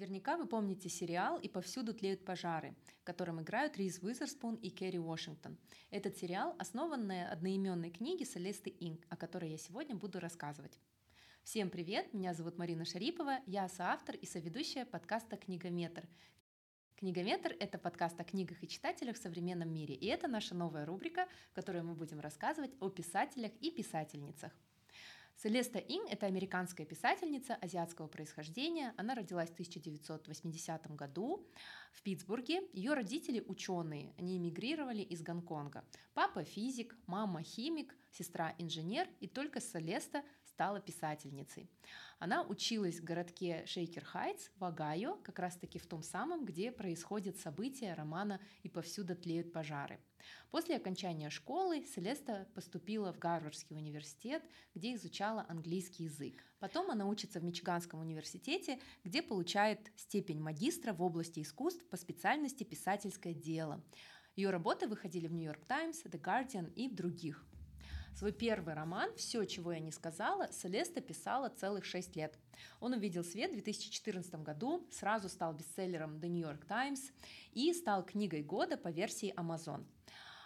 Наверняка вы помните сериал «И повсюду тлеют пожары», в котором играют Риз Уизерспун и Керри Уошингтон. Этот сериал основан на одноименной книге Селесты Инг, о которой я сегодня буду рассказывать. Всем привет, меня зовут Марина Шарипова, я соавтор и соведущая подкаста «Книгометр». «Книгометр» — это подкаст о книгах и читателях в современном мире, и это наша новая рубрика, в которой мы будем рассказывать о писателях и писательницах. Селеста Ин — это американская писательница азиатского происхождения. Она родилась в 1980 году в Питтсбурге. Ее родители — ученые, они эмигрировали из Гонконга. Папа — физик, мама — химик, сестра — инженер, и только Селеста стала писательницей. Она училась в городке Шейкер-Хайтс в Огайо, как раз-таки в том самом, где происходят события романа «И повсюду тлеют пожары». После окончания школы Селеста поступила в Гарвардский университет, где изучала английский язык. Потом она учится в Мичиганском университете, где получает степень магистра в области искусств по специальности писательское дело. Ее работы выходили в Нью-Йорк Таймс, The Guardian и в других. Свой первый роман «Все, чего я не сказала» Селеста писала целых шесть лет. Он увидел свет в 2014 году, сразу стал бестселлером The New York Times и стал книгой года по версии Amazon.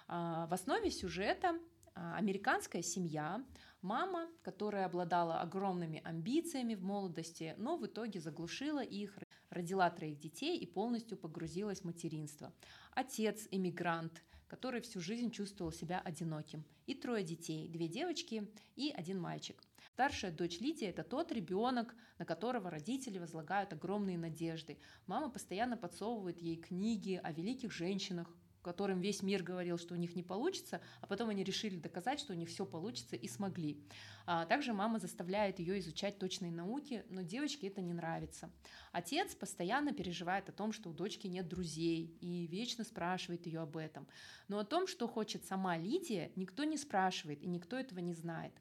А, в основе сюжета а, американская семья, мама, которая обладала огромными амбициями в молодости, но в итоге заглушила их, родила троих детей и полностью погрузилась в материнство. Отец, эмигрант, который всю жизнь чувствовал себя одиноким. И трое детей, две девочки и один мальчик. Старшая дочь Лидия – это тот ребенок, на которого родители возлагают огромные надежды. Мама постоянно подсовывает ей книги о великих женщинах, которым весь мир говорил, что у них не получится, а потом они решили доказать, что у них все получится и смогли. А также мама заставляет ее изучать точные науки, но девочке это не нравится. Отец постоянно переживает о том, что у дочки нет друзей и вечно спрашивает ее об этом. Но о том, что хочет сама Лидия, никто не спрашивает и никто этого не знает.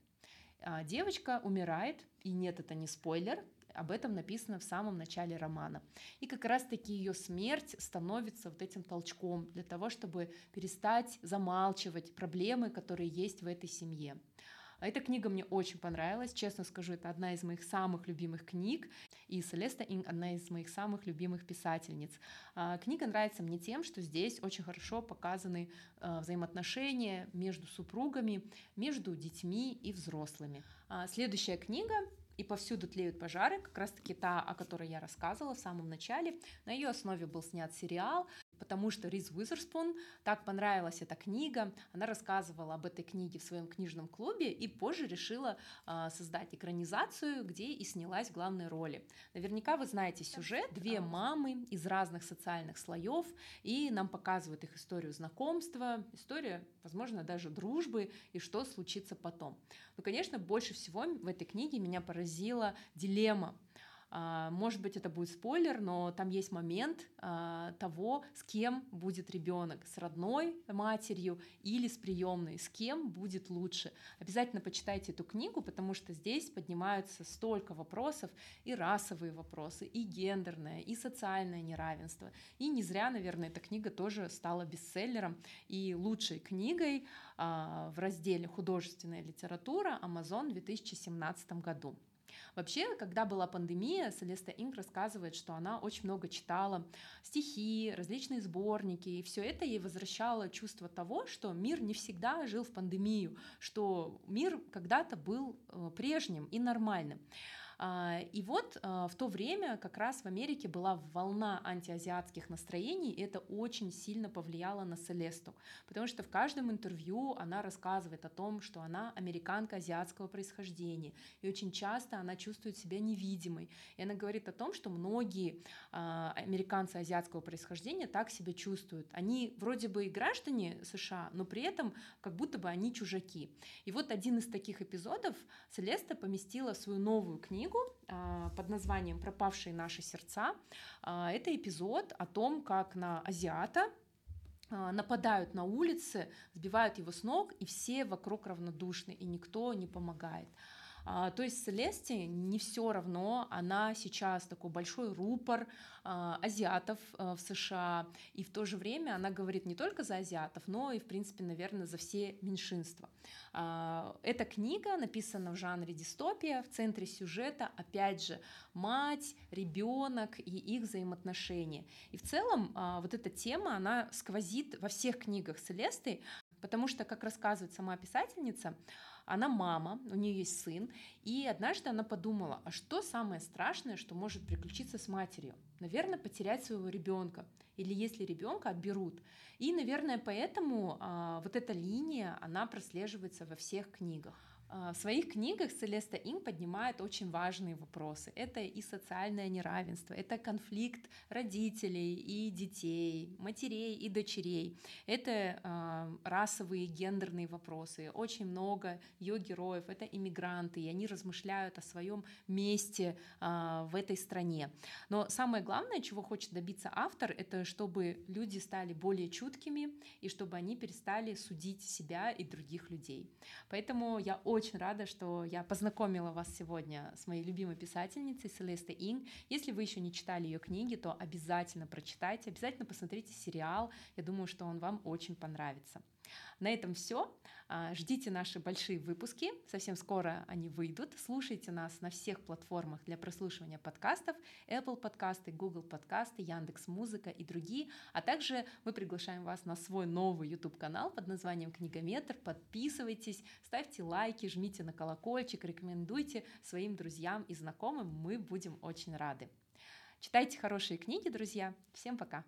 А девочка умирает, и нет, это не спойлер, об этом написано в самом начале романа. И как раз-таки ее смерть становится вот этим толчком для того, чтобы перестать замалчивать проблемы, которые есть в этой семье. А эта книга мне очень понравилась, честно скажу, это одна из моих самых любимых книг, и Селеста Инг одна из моих самых любимых писательниц. А, книга нравится мне тем, что здесь очень хорошо показаны а, взаимоотношения между супругами, между детьми и взрослыми. Следующая книга и повсюду тлеют пожары, как раз-таки та, о которой я рассказывала в самом начале. На ее основе был снят сериал, потому что Риз Уизерспун так понравилась эта книга. Она рассказывала об этой книге в своем книжном клубе и позже решила э, создать экранизацию, где и снялась в главной роли. Наверняка вы знаете сюжет. Две мамы из разных социальных слоев, и нам показывают их историю знакомства, история, возможно, даже дружбы и что случится потом. Но, конечно, больше всего в этой книге меня поразила дилемма может быть, это будет спойлер, но там есть момент а, того, с кем будет ребенок, с родной матерью или с приемной, с кем будет лучше. Обязательно почитайте эту книгу, потому что здесь поднимаются столько вопросов, и расовые вопросы, и гендерное, и социальное неравенство. И не зря, наверное, эта книга тоже стала бестселлером и лучшей книгой а, в разделе «Художественная литература» Amazon в 2017 году. Вообще, когда была пандемия, Селеста Инг рассказывает, что она очень много читала стихи, различные сборники, и все это ей возвращало чувство того, что мир не всегда жил в пандемию, что мир когда-то был э, прежним и нормальным. А, и вот а, в то время как раз в Америке была волна антиазиатских настроений, и это очень сильно повлияло на Селесту, потому что в каждом интервью она рассказывает о том, что она американка азиатского происхождения, и очень часто она чувствует себя невидимой. И она говорит о том, что многие а, американцы азиатского происхождения так себя чувствуют. Они вроде бы и граждане США, но при этом как будто бы они чужаки. И вот один из таких эпизодов Селеста поместила в свою новую книгу, книгу а, под названием «Пропавшие наши сердца». А, это эпизод о том, как на азиата а, нападают на улице, сбивают его с ног, и все вокруг равнодушны, и никто не помогает. А, то есть Селесте не все равно, она сейчас такой большой рупор а, азиатов а, в США, и в то же время она говорит не только за азиатов, но и, в принципе, наверное, за все меньшинства. Эта книга написана в жанре дистопия, в центре сюжета, опять же, мать, ребенок и их взаимоотношения. И в целом вот эта тема, она сквозит во всех книгах Селесты, потому что, как рассказывает сама писательница, она мама, у нее есть сын, и однажды она подумала, а что самое страшное, что может приключиться с матерью? Наверное, потерять своего ребенка, или если ребенка отберут. И, наверное, поэтому а, вот эта линия, она прослеживается во всех книгах. А, в своих книгах Селеста Ин поднимает очень важные вопросы. Это и социальное неравенство, это конфликт родителей и детей, матерей и дочерей. Это э, расовые, гендерные вопросы. Очень много ее героев — это иммигранты, и они размышляют о своем месте э, в этой стране. Но самое главное, чего хочет добиться автор, это чтобы люди стали более чуткими и чтобы они перестали судить себя и других людей. Поэтому я очень очень рада, что я познакомила вас сегодня с моей любимой писательницей Селестой Инг. Если вы еще не читали ее книги, то обязательно прочитайте, обязательно посмотрите сериал. Я думаю, что он вам очень понравится. На этом все. А, ждите наши большие выпуски. Совсем скоро они выйдут. Слушайте нас на всех платформах для прослушивания подкастов. Apple подкасты, Google подкасты, Яндекс Музыка и другие. А также мы приглашаем вас на свой новый YouTube-канал под названием Книгометр. Подписывайтесь, ставьте лайки, жмите на колокольчик, рекомендуйте своим друзьям и знакомым. Мы будем очень рады. Читайте хорошие книги, друзья. Всем пока!